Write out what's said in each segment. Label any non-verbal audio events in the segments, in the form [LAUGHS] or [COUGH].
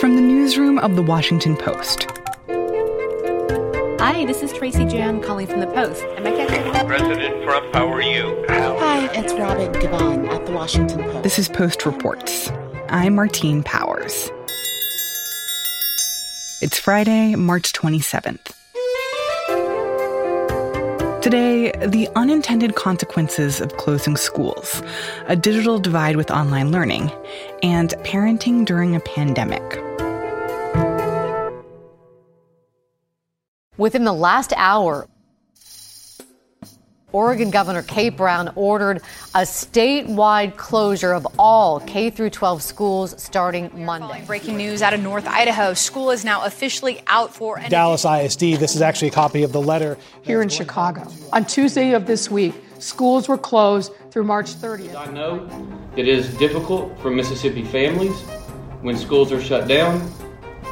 From the newsroom of The Washington Post. Hi, this is Tracy Jan calling from The Post. Am I catching President Trump, how are you? Hi, it's Robin Givhan at The Washington Post. This is Post Reports. I'm Martine Powers. It's Friday, March 27th. Today, the unintended consequences of closing schools, a digital divide with online learning, and parenting during a pandemic. Within the last hour, Oregon Governor Kate Brown ordered a statewide closure of all K through 12 schools starting Monday. Breaking news out of North Idaho. School is now officially out for Dallas ISD. This is actually a copy of the letter here in Chicago. On Tuesday of this week, schools were closed through March 30th. I know it is difficult for Mississippi families when schools are shut down.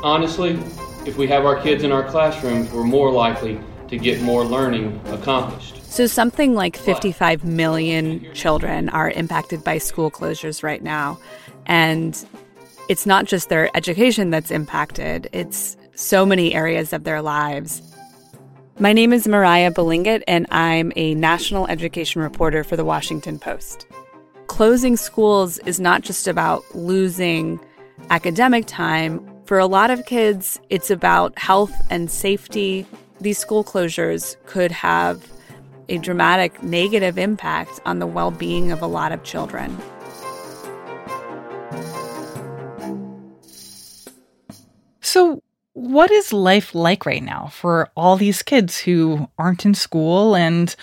Honestly, if we have our kids in our classrooms, we're more likely to get more learning accomplished. So, something like 55 million children are impacted by school closures right now. And it's not just their education that's impacted, it's so many areas of their lives. My name is Moriah Balingit, and I'm a national education reporter for the Washington Post. Closing schools is not just about losing academic time. For a lot of kids, it's about health and safety. These school closures could have a dramatic negative impact on the well being of a lot of children. So, what is life like right now for all these kids who aren't in school and,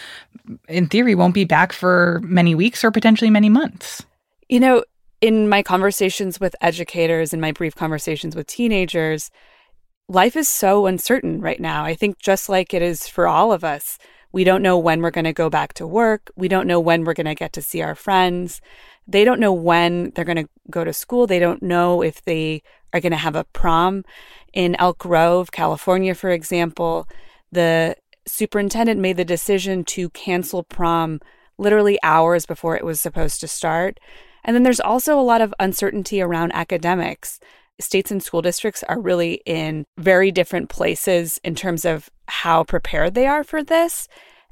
in theory, won't be back for many weeks or potentially many months? You know, in my conversations with educators and my brief conversations with teenagers, life is so uncertain right now. I think just like it is for all of us. We don't know when we're going to go back to work. We don't know when we're going to get to see our friends. They don't know when they're going to go to school. They don't know if they are going to have a prom. In Elk Grove, California, for example, the superintendent made the decision to cancel prom literally hours before it was supposed to start. And then there's also a lot of uncertainty around academics states and school districts are really in very different places in terms of how prepared they are for this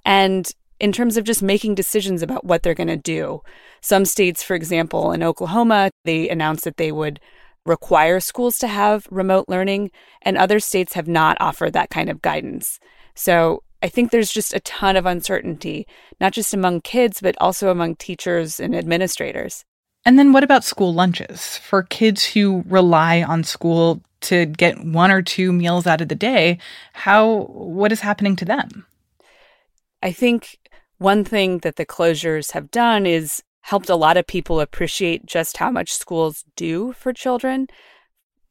and in terms of just making decisions about what they're going to do. Some states, for example, in Oklahoma, they announced that they would require schools to have remote learning, and other states have not offered that kind of guidance. So I think there's just a ton of uncertainty, not just among kids, but also among teachers and administrators. And then what about school lunches? For kids who rely on school to get one or two meals out of the day, how what is happening to them? I think one thing that the closures have done is helped a lot of people appreciate just how much schools do for children.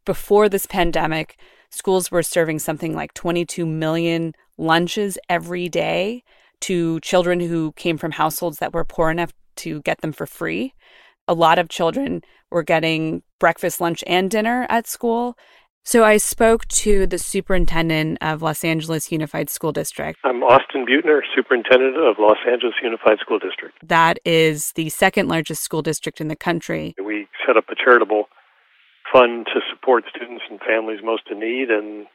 Before this pandemic, schools were serving something like 22 million lunches every day to children who came from households that were poor enough to get them for free a lot of children were getting breakfast, lunch, and dinner at school. So I spoke to the superintendent of Los Angeles Unified School District. I'm Austin Beutner, superintendent of Los Angeles Unified School District. That is the second largest school district in the country. We set up a charitable fund to support students and families most in need. And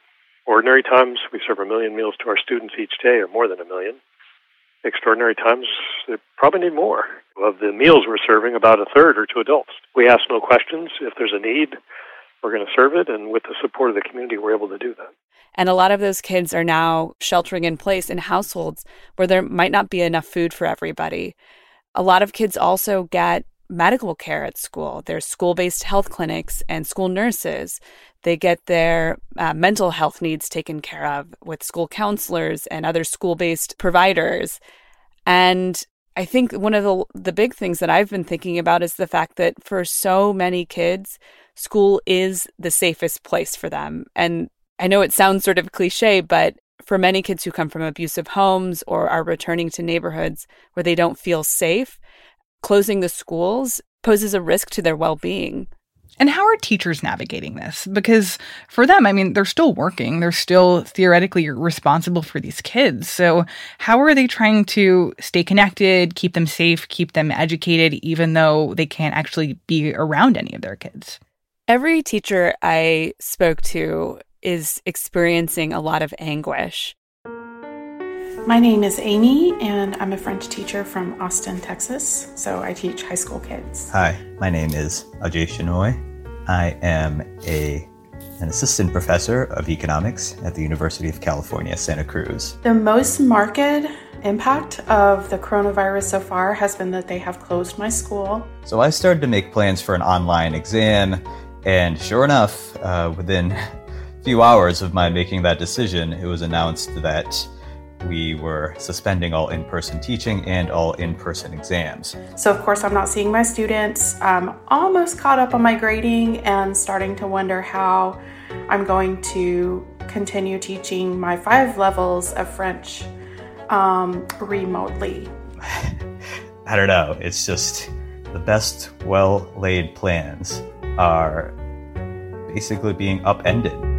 ordinary times, we serve a million meals to our students each day, or more than a million extraordinary times, they probably need more. Of the meals we're serving, about a third are to adults. We ask no questions. If there's a need, we're going to serve it. And with the support of the community, we're able to do that. And a lot of those kids are now sheltering in place in households where there might not be enough food for everybody. A lot of kids also get medical care at school. There's school based health clinics and school nurses. They get their uh, mental health needs taken care of with school counselors and other school based providers. And I think one of the the big things that I've been thinking about is the fact that for so many kids, school is the safest place for them. And I know it sounds sort of cliche, but for many kids who come from abusive homes or are returning to neighborhoods where they don't feel safe, closing the schools poses a risk to their well-being. And how are teachers navigating this? Because for them, I mean, they're still working. They're still theoretically responsible for these kids. So, how are they trying to stay connected, keep them safe, keep them educated, even though they can't actually be around any of their kids? Every teacher I spoke to is experiencing a lot of anguish. My name is Amy, and I'm a French teacher from Austin, Texas. So I teach high school kids. Hi, my name is Ajay Shenoy. I am a an assistant professor of economics at the University of California, Santa Cruz. The most marked impact of the coronavirus so far has been that they have closed my school. So I started to make plans for an online exam, and sure enough, uh, within a [LAUGHS] few hours of my making that decision, it was announced that we were suspending all in person teaching and all in person exams. So, of course, I'm not seeing my students. I'm almost caught up on my grading and starting to wonder how I'm going to continue teaching my five levels of French um, remotely. [LAUGHS] I don't know. It's just the best well laid plans are basically being upended.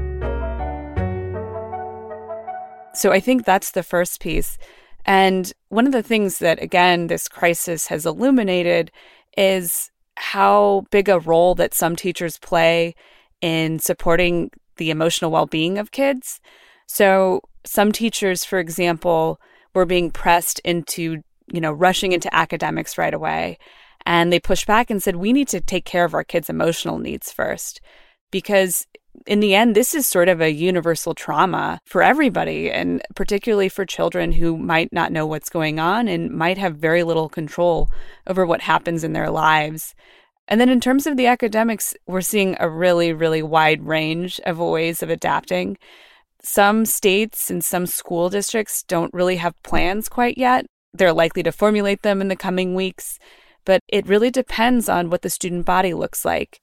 So I think that's the first piece. And one of the things that, again, this crisis has illuminated is how big a role that some teachers play in supporting the emotional well being of kids. So, some teachers, for example, were being pressed into, you know, rushing into academics right away. And they pushed back and said, we need to take care of our kids' emotional needs first. Because in the end, this is sort of a universal trauma for everybody, and particularly for children who might not know what's going on and might have very little control over what happens in their lives. And then, in terms of the academics, we're seeing a really, really wide range of ways of adapting. Some states and some school districts don't really have plans quite yet. They're likely to formulate them in the coming weeks, but it really depends on what the student body looks like.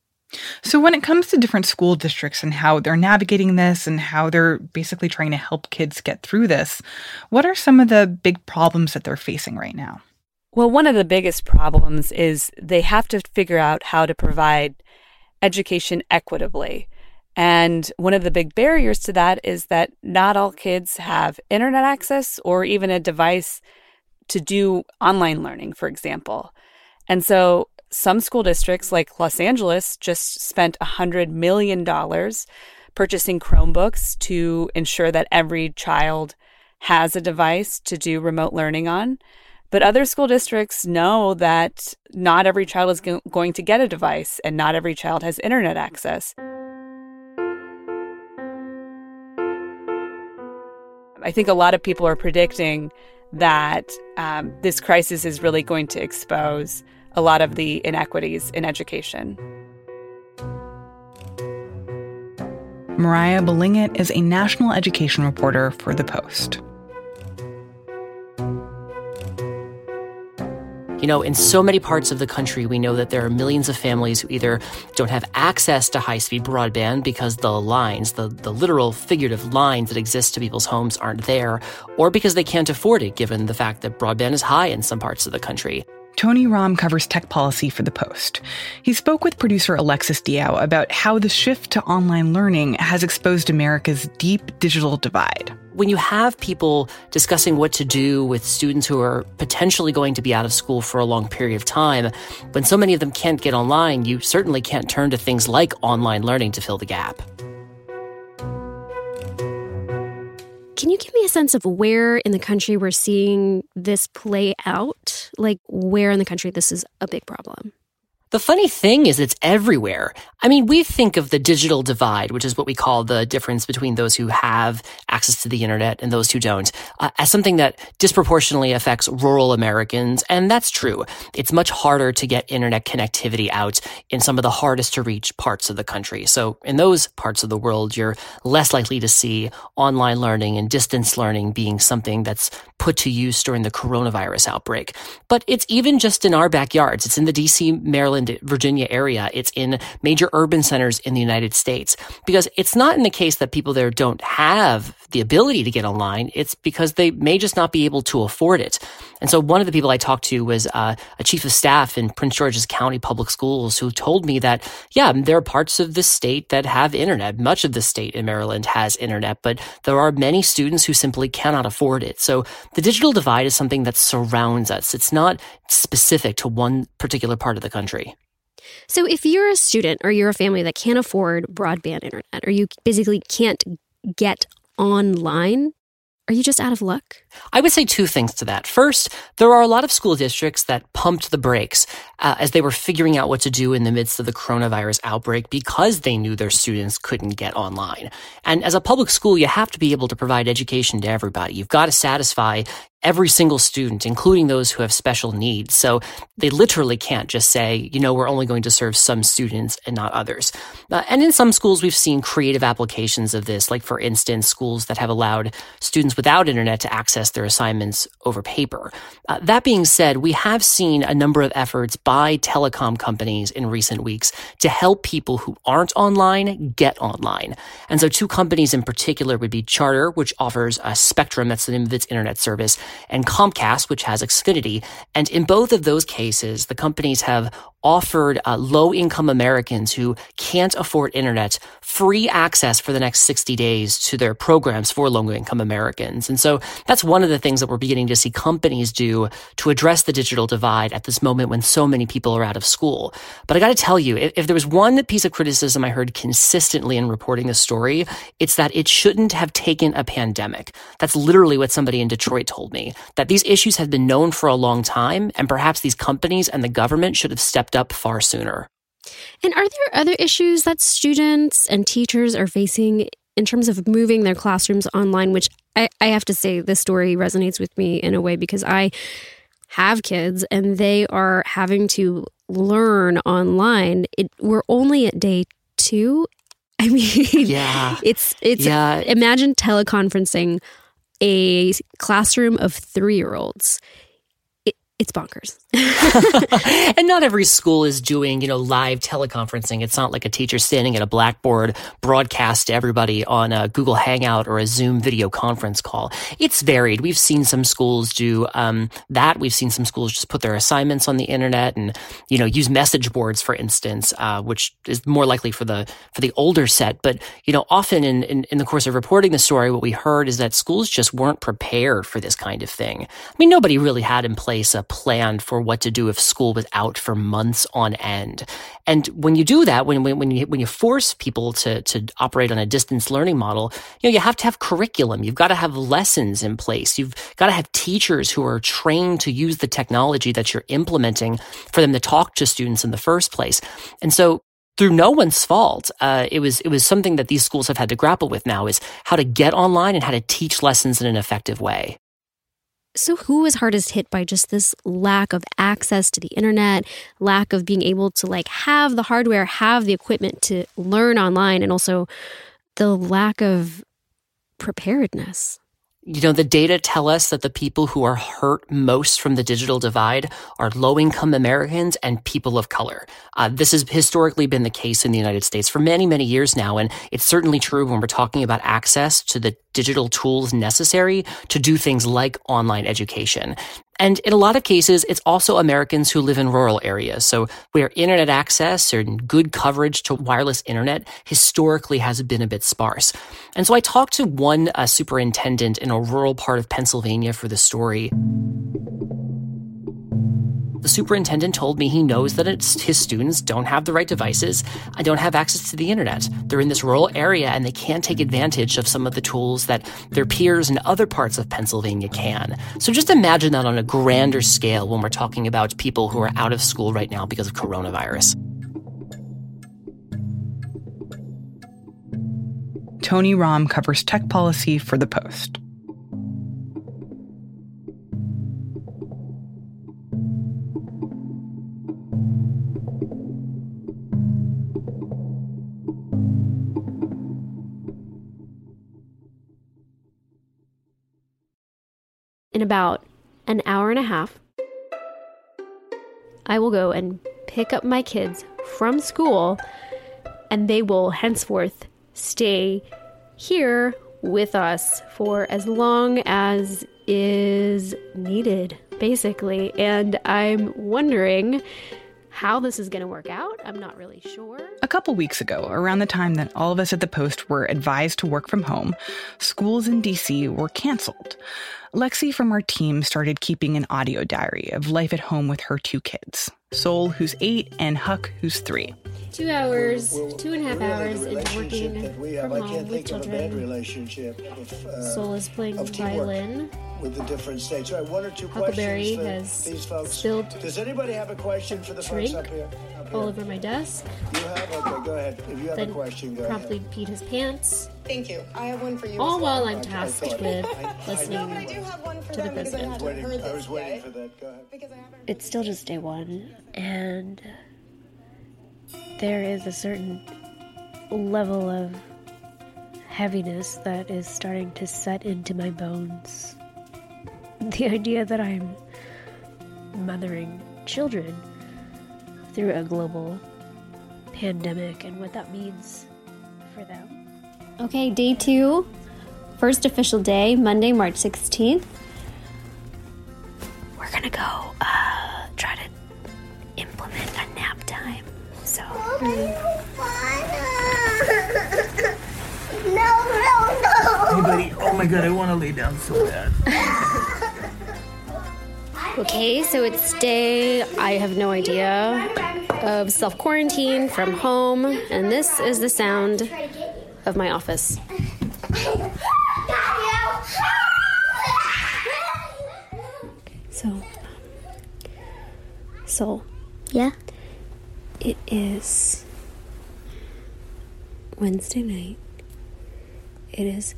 So, when it comes to different school districts and how they're navigating this and how they're basically trying to help kids get through this, what are some of the big problems that they're facing right now? Well, one of the biggest problems is they have to figure out how to provide education equitably. And one of the big barriers to that is that not all kids have internet access or even a device to do online learning, for example. And so some school districts, like Los Angeles, just spent $100 million purchasing Chromebooks to ensure that every child has a device to do remote learning on. But other school districts know that not every child is go- going to get a device and not every child has internet access. I think a lot of people are predicting that um, this crisis is really going to expose a lot of the inequities in education. Moriah Balingit is a national education reporter for The Post. You know, in so many parts of the country, we know that there are millions of families who either don't have access to high speed broadband because the lines, the, the literal figurative lines that exist to people's homes aren't there, or because they can't afford it given the fact that broadband is high in some parts of the country. Tony Romm covers tech policy for The Post. He spoke with producer Alexis Diao about how the shift to online learning has exposed America's deep digital divide. When you have people discussing what to do with students who are potentially going to be out of school for a long period of time, when so many of them can't get online, you certainly can't turn to things like online learning to fill the gap. Can you give me a sense of where in the country we're seeing this play out? Like, where in the country this is a big problem? The funny thing is it's everywhere. I mean, we think of the digital divide, which is what we call the difference between those who have access to the internet and those who don't, uh, as something that disproportionately affects rural Americans. And that's true. It's much harder to get internet connectivity out in some of the hardest to reach parts of the country. So in those parts of the world, you're less likely to see online learning and distance learning being something that's put to use during the coronavirus outbreak. But it's even just in our backyards. It's in the DC, Maryland, Virginia area. It's in major urban centers in the United States because it's not in the case that people there don't have the ability to get online. It's because they may just not be able to afford it. And so one of the people I talked to was uh, a chief of staff in Prince George's County Public Schools who told me that, yeah, there are parts of the state that have internet. Much of the state in Maryland has internet, but there are many students who simply cannot afford it. So the digital divide is something that surrounds us. It's not specific to one particular part of the country. So, if you're a student or you're a family that can't afford broadband internet, or you basically can't get online, are you just out of luck? I would say two things to that. First, there are a lot of school districts that pumped the brakes uh, as they were figuring out what to do in the midst of the coronavirus outbreak because they knew their students couldn't get online. And as a public school, you have to be able to provide education to everybody. You've got to satisfy every single student, including those who have special needs. So they literally can't just say, you know, we're only going to serve some students and not others. Uh, and in some schools, we've seen creative applications of this, like, for instance, schools that have allowed students without internet to access their assignments over paper. Uh, that being said, we have seen a number of efforts by telecom companies in recent weeks to help people who aren't online get online. And so two companies in particular would be Charter, which offers a Spectrum, that's the name of its internet service, and Comcast, which has Xfinity. And in both of those cases, the companies have offered uh, low income Americans who can't afford internet free access for the next 60 days to their programs for low income Americans. And so that's one of the things that we're beginning to see companies do to address the digital divide at this moment when so many people are out of school. But I got to tell you, if, if there was one piece of criticism I heard consistently in reporting this story, it's that it shouldn't have taken a pandemic. That's literally what somebody in Detroit told me, that these issues had been known for a long time, and perhaps these companies and the government should have stepped up far sooner. And are there other issues that students and teachers are facing in terms of moving their classrooms online, which I, I have to say this story resonates with me in a way because I have kids and they are having to learn online. It, we're only at day two. [LAUGHS] I mean, yeah, it's it's yeah. imagine teleconferencing a classroom of three year olds it's bonkers. [LAUGHS] [LAUGHS] and not every school is doing, you know, live teleconferencing. It's not like a teacher standing at a blackboard broadcast to everybody on a Google Hangout or a Zoom video conference call. It's varied. We've seen some schools do um, that. We've seen some schools just put their assignments on the internet and, you know, use message boards, for instance, uh, which is more likely for the for the older set. But you know, often in, in in the course of reporting the story, what we heard is that schools just weren't prepared for this kind of thing. I mean, nobody really had in place a planned for what to do if school was out for months on end. And when you do that, when, when, you, when you force people to, to operate on a distance learning model, you know, you have to have curriculum. You've got to have lessons in place. You've got to have teachers who are trained to use the technology that you're implementing for them to talk to students in the first place. And so through no one's fault. Uh, it was it was something that these schools have had to grapple with now is how to get online and how to teach lessons in an effective way. So, who was hardest hit by just this lack of access to the internet, lack of being able to like have the hardware, have the equipment to learn online, and also the lack of preparedness? You know, the data tell us that the people who are hurt most from the digital divide are low income Americans and people of color. Uh, this has historically been the case in the United States for many, many years now. And it's certainly true when we're talking about access to the digital tools necessary to do things like online education. And in a lot of cases, it's also Americans who live in rural areas. So where internet access and good coverage to wireless internet historically has been a bit sparse. And so I talked to one uh, superintendent in a rural part of Pennsylvania for the story. Superintendent told me he knows that his students don't have the right devices and don't have access to the internet. They're in this rural area and they can't take advantage of some of the tools that their peers in other parts of Pennsylvania can. So just imagine that on a grander scale when we're talking about people who are out of school right now because of coronavirus. Tony Romm covers tech policy for The Post. In about an hour and a half, I will go and pick up my kids from school, and they will henceforth stay here with us for as long as is needed, basically. And I'm wondering how this is going to work out, I'm not really sure. A couple weeks ago, around the time that all of us at the Post were advised to work from home, schools in DC were canceled. Lexi from our team started keeping an audio diary of life at home with her two kids Soul, who's eight, and Huck, who's three. Two hours, two and a half hours in working have, from I home can't with think of a bad children. relationship. Of, uh, Soul is playing of teamwork violin. with the different states. All right, one or two Huckleberry questions has these folks. spilled Does anybody have a question for the drink folks up here? Up here? all over my desk. You have? Okay, go ahead. If you have Then a question, go promptly ahead. peed his pants. Thank you. I have one for you. All as while. I'm I tasked with I- I [LAUGHS] listening know But I do have one for to the because I I president. haven't waiting, heard I was waiting yet. for that. Go ahead. Because I haven't It's still just day one, and there is a certain level of heaviness that is starting to set into my bones. The idea that I'm mothering children through a global pandemic and what that means for them. Okay, day two, first official day, Monday, March 16th. We're gonna go uh, try to implement a nap time. So. Mm. [LAUGHS] no, no, Hey, buddy. Oh my god, I want to lay down so bad. [LAUGHS] Okay, so it's day, I have no idea, of self quarantine from home, and this is the sound of my office. So, so, Yeah? it is Wednesday night. It is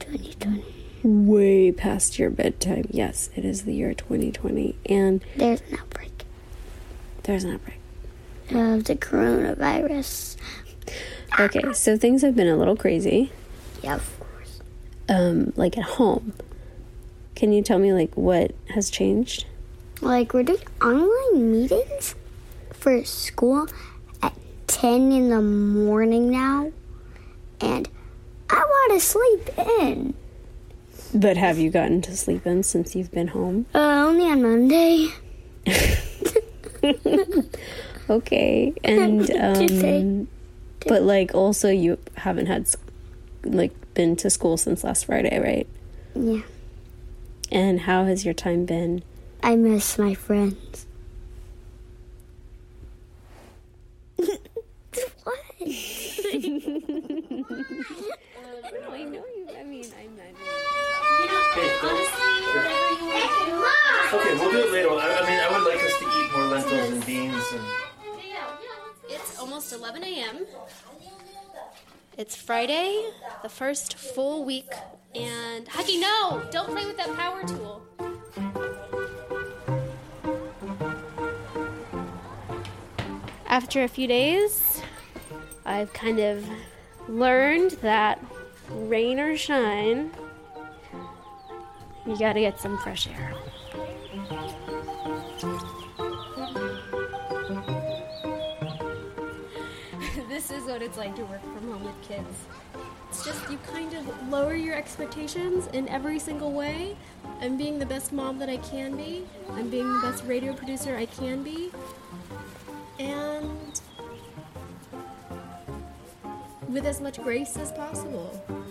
2020. Way past your bedtime. Yes, it is the year 2020, and There's an outbreak there's an outbreak. of the coronavirus. Okay, so things have been a little crazy. Yeah, of course. Um, like at home. Can you tell me like what has changed? Like, we're doing online meetings for school at 10 in the morning now, and I want to sleep in. But have you gotten to sleep in since you've been home? Uh, only on Monday. [LAUGHS] Okay, and [LAUGHS] um, but like also you haven't had like been to school since last Friday, right? Yeah. And how has your time been? I miss my friends. [LAUGHS] what? I know you. I mean, I Okay, we'll do it later. I, I mean, I would like us to eat more lentils and beans and. It's almost 11 a.m. It's Friday, the first full week, and Huggy, no! Don't play with that power tool. After a few days, I've kind of learned that rain or shine, you gotta get some fresh air. [LAUGHS] this is what it's like to work from home with kids. It's just you kind of lower your expectations in every single way. I'm being the best mom that I can be. I'm being the best radio producer I can be. And with as much grace as possible.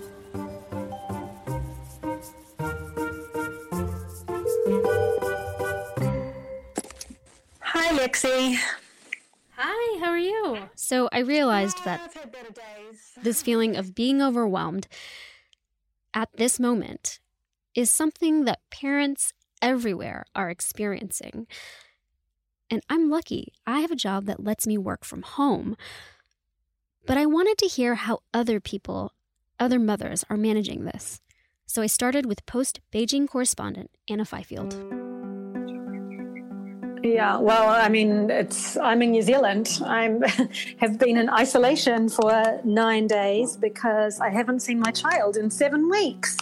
Hi, Hi, how are you? So I realized that this feeling of being overwhelmed at this moment is something that parents everywhere are experiencing. And I'm lucky. I have a job that lets me work from home. But I wanted to hear how other people, other mothers, are managing this. So I started with post Beijing correspondent Anna Fifield. Yeah, well, I mean, it's I'm in New Zealand. I'm [LAUGHS] have been in isolation for nine days because I haven't seen my child in seven weeks.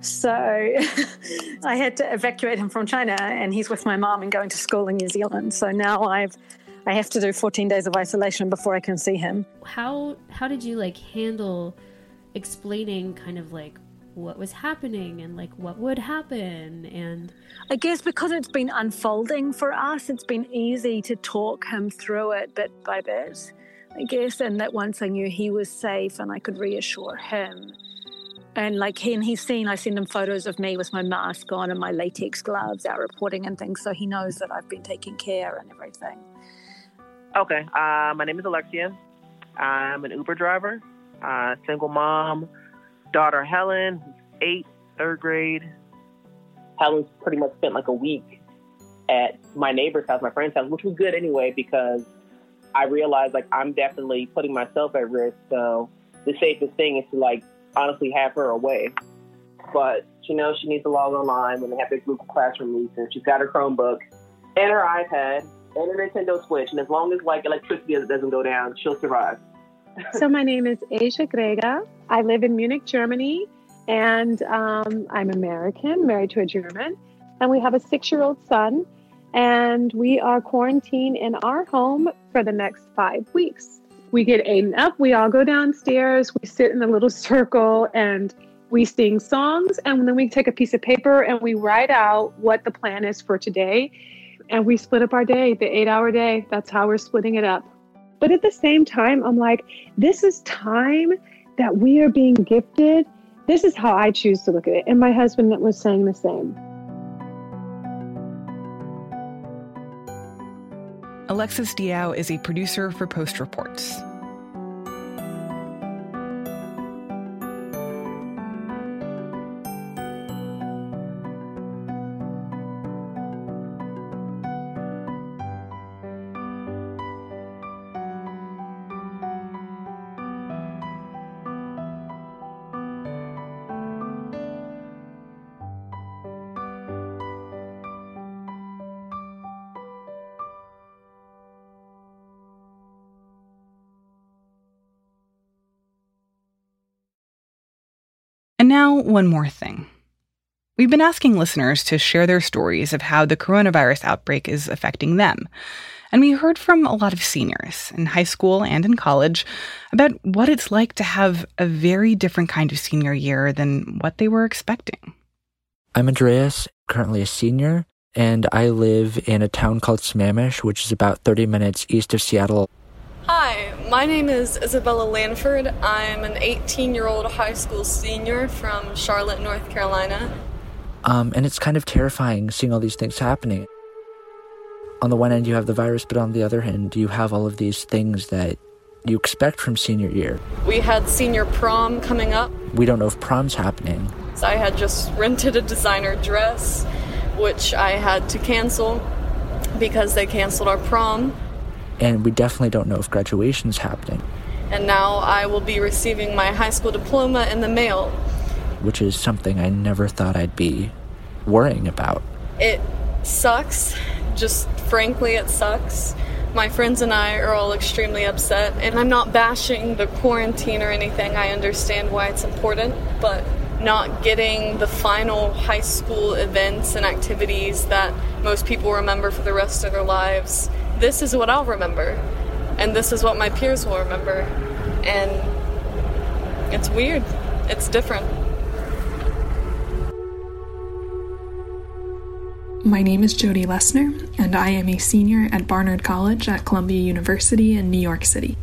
So [LAUGHS] I had to evacuate him from China, and he's with my mom and going to school in New Zealand. So now I've I have to do 14 days of isolation before I can see him. How how did you like handle explaining kind of like what was happening and like what would happen and I guess because it's been unfolding for us, it's been easy to talk him through it bit by bit. I guess, and that once I knew he was safe and I could reassure him, And like he and he's seen, I send him photos of me with my mask on and my latex gloves out reporting and things, so he knows that I've been taking care and everything. Okay, uh, my name is Alexia. I'm an Uber driver, uh, single mom, daughter Helen, eight, third grade. Helen's pretty much spent like a week at my neighbor's house, my friend's house, which was good anyway because I realized like I'm definitely putting myself at risk. So the safest thing is to like honestly have her away. But she knows she needs to log online when they have their Google Classroom meetings. She's got her Chromebook and her iPad and her Nintendo Switch. And as long as like electricity doesn't go down, she'll survive. So my name is Asia Grega. I live in Munich, Germany, and um, I'm American, married to a German, and we have a six-year-old son. And we are quarantined in our home for the next five weeks. We get Aiden up, we all go downstairs, we sit in a little [LAUGHS] circle, and we sing songs. And then we take a piece of paper and we write out what the plan is for today. And we split up our day, the eight hour day. That's how we're splitting it up. But at the same time, I'm like, this is time that we are being gifted. This is how I choose to look at it. And my husband was saying the same. Alexis Diao is a producer for Post Reports. And now, one more thing. We've been asking listeners to share their stories of how the coronavirus outbreak is affecting them. And we heard from a lot of seniors in high school and in college about what it's like to have a very different kind of senior year than what they were expecting. I'm Andreas, currently a senior, and I live in a town called Sammamish, which is about 30 minutes east of Seattle. Hi, my name is Isabella Lanford. I'm an 18 year old high school senior from Charlotte, North Carolina. Um, and it's kind of terrifying seeing all these things happening. On the one end, you have the virus, but on the other hand, you have all of these things that you expect from senior year. We had senior prom coming up. We don't know if prom's happening. So I had just [LAUGHS] rented a designer dress, which I had to cancel because they canceled our prom and we definitely don't know if graduation's happening. And now I will be receiving my high school diploma in the mail. Which is something I never thought I'd be worrying about. It sucks. Just frankly, it sucks. My friends and I are all extremely upset, and I'm not bashing the quarantine or anything. I understand why it's important, but not getting the final high school events and activities that most people remember for the rest of their lives this is what I'll remember, and this is what my peers will remember. And it's weird, it's different. My name is Jody Lesner, and I am a senior at Barnard College at Columbia University in New York City.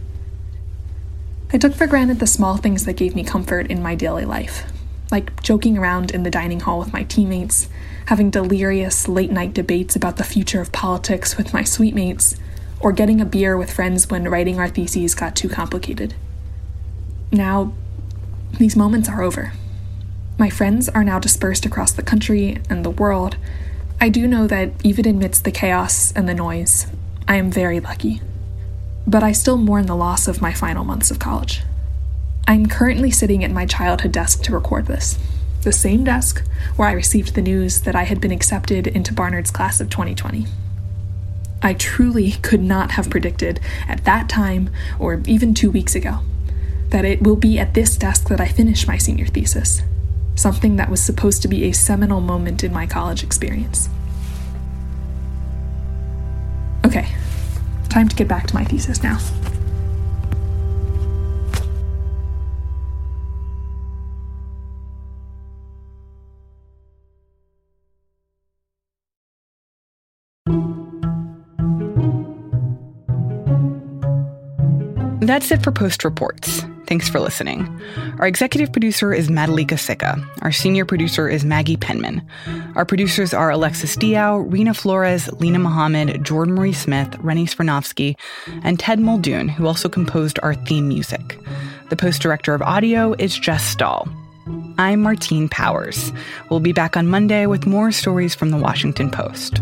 I took for granted the small things that gave me comfort in my daily life, like joking around in the dining hall with my teammates, having delirious late night debates about the future of politics with my suite mates, or getting a beer with friends when writing our theses got too complicated. Now, these moments are over. My friends are now dispersed across the country and the world. I do know that even amidst the chaos and the noise, I am very lucky. But I still mourn the loss of my final months of college. I'm currently sitting at my childhood desk to record this, the same desk where I received the news that I had been accepted into Barnard's class of 2020. I truly could not have predicted at that time, or even two weeks ago, that it will be at this desk that I finish my senior thesis, something that was supposed to be a seminal moment in my college experience. Okay, time to get back to my thesis now. That's it for Post Reports. Thanks for listening. Our executive producer is Madhulika Sikka. Our senior producer is Maggie Penman. Our producers are Alexis Diao, Reena Flores, Linah Mohammad, Jordan Marie Smith, Rennie Svirnovskiy, and Ted Muldoon, who also composed our theme music. The post director of audio is Jess Stahl. I'm Martine Powers. We'll be back on Monday with more stories from the Washington Post.